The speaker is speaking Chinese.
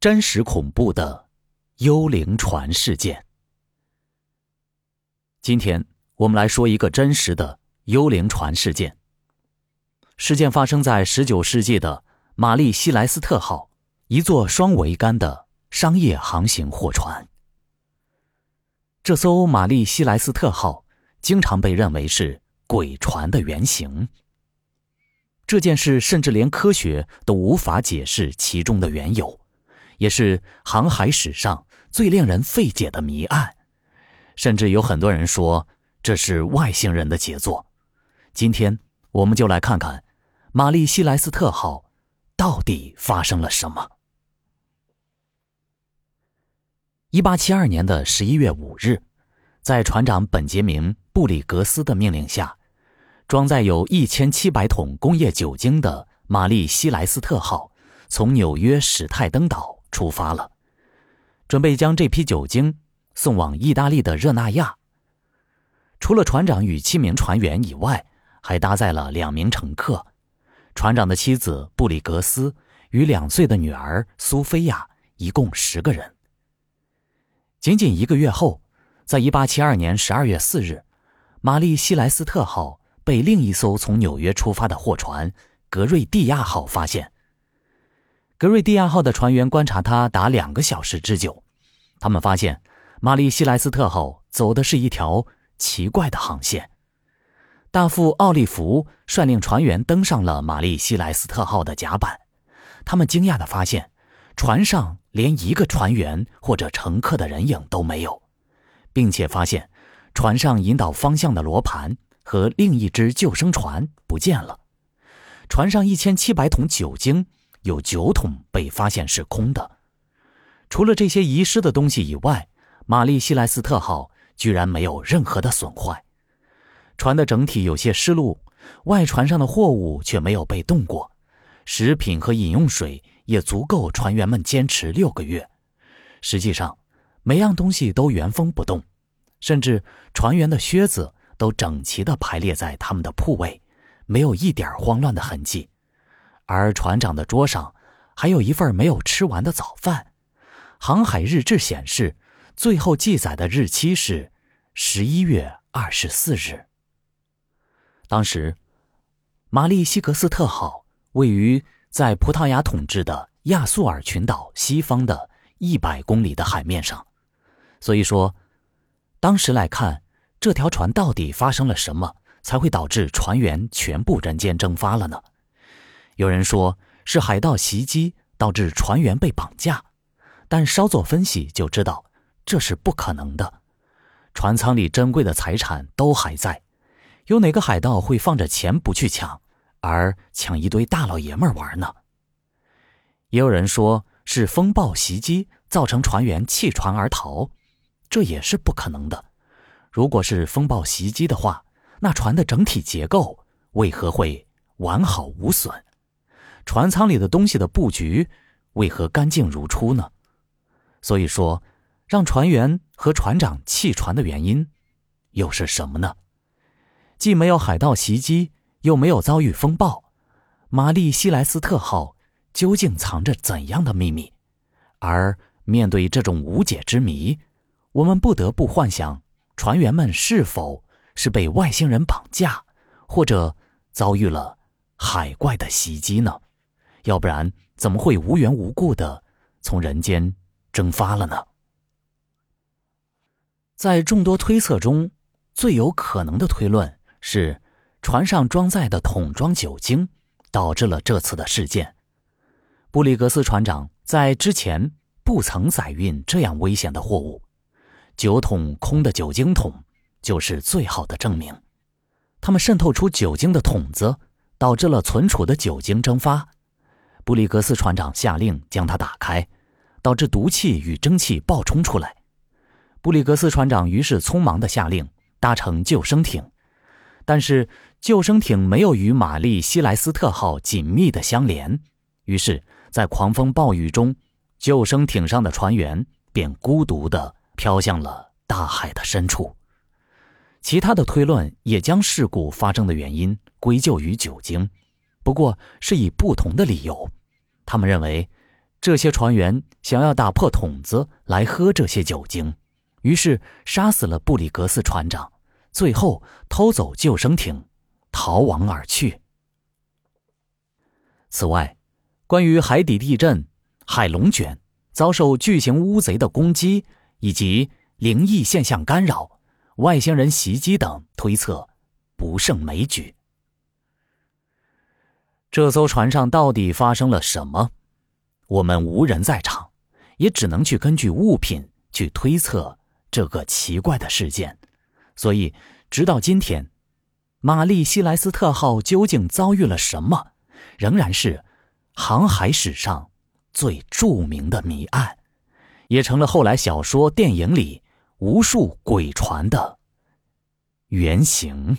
真实恐怖的幽灵船事件。今天我们来说一个真实的幽灵船事件。事件发生在十九世纪的玛丽西莱斯特号，一座双桅杆的商业航行货船。这艘玛丽西莱斯特号经常被认为是鬼船的原型。这件事甚至连科学都无法解释其中的缘由。也是航海史上最令人费解的谜案，甚至有很多人说这是外星人的杰作。今天我们就来看看玛丽西莱斯特号到底发生了什么。一八七二年的十一月五日，在船长本杰明·布里格斯的命令下，装载有一千七百桶工业酒精的玛丽西莱斯特号从纽约史泰登岛。出发了，准备将这批酒精送往意大利的热那亚。除了船长与七名船员以外，还搭载了两名乘客：船长的妻子布里格斯与两岁的女儿苏菲亚，一共十个人。仅仅一个月后，在一八七二年十二月四日，玛丽西莱斯特号被另一艘从纽约出发的货船格瑞蒂亚号发现。格瑞蒂亚号的船员观察它达两个小时之久，他们发现玛丽西莱斯特号走的是一条奇怪的航线。大副奥利弗率领船员登上了玛丽西莱斯特号的甲板，他们惊讶地发现，船上连一个船员或者乘客的人影都没有，并且发现船上引导方向的罗盘和另一只救生船不见了，船上一千七百桶酒精。有酒桶被发现是空的，除了这些遗失的东西以外，玛丽西莱斯特号居然没有任何的损坏。船的整体有些失路，外船上的货物却没有被动过，食品和饮用水也足够船员们坚持六个月。实际上，每样东西都原封不动，甚至船员的靴子都整齐地排列在他们的铺位，没有一点慌乱的痕迹。而船长的桌上还有一份没有吃完的早饭。航海日志显示，最后记载的日期是十一月二十四日。当时，玛丽西格斯特号位于在葡萄牙统治的亚速尔群岛西方的一百公里的海面上，所以说，当时来看，这条船到底发生了什么，才会导致船员全部人间蒸发了呢？有人说是海盗袭击导致船员被绑架，但稍作分析就知道这是不可能的。船舱里珍贵的财产都还在，有哪个海盗会放着钱不去抢，而抢一堆大老爷们玩呢？也有人说是风暴袭击造成船员弃船而逃，这也是不可能的。如果是风暴袭击的话，那船的整体结构为何会完好无损？船舱里的东西的布局为何干净如初呢？所以说，让船员和船长弃船的原因又是什么呢？既没有海盗袭击，又没有遭遇风暴，玛丽西莱斯特号究竟藏着怎样的秘密？而面对这种无解之谜，我们不得不幻想：船员们是否是被外星人绑架，或者遭遇了海怪的袭击呢？要不然怎么会无缘无故的从人间蒸发了呢？在众多推测中，最有可能的推论是，船上装载的桶装酒精导致了这次的事件。布里格斯船长在之前不曾载运这样危险的货物，酒桶空的酒精桶就是最好的证明。他们渗透出酒精的桶子，导致了存储的酒精蒸发。布里格斯船长下令将它打开，导致毒气与蒸汽爆冲出来。布里格斯船长于是匆忙地下令搭乘救生艇，但是救生艇没有与玛丽西莱斯特号紧密的相连，于是，在狂风暴雨中，救生艇上的船员便孤独地飘向了大海的深处。其他的推论也将事故发生的原因归咎于酒精，不过是以不同的理由。他们认为，这些船员想要打破桶子来喝这些酒精，于是杀死了布里格斯船长，最后偷走救生艇，逃亡而去。此外，关于海底地震、海龙卷、遭受巨型乌贼的攻击以及灵异现象干扰、外星人袭击等推测，不胜枚举。这艘船上到底发生了什么？我们无人在场，也只能去根据物品去推测这个奇怪的事件。所以，直到今天，玛丽西莱斯特号究竟遭遇了什么？仍然是航海史上最著名的谜案，也成了后来小说、电影里无数鬼船的原型。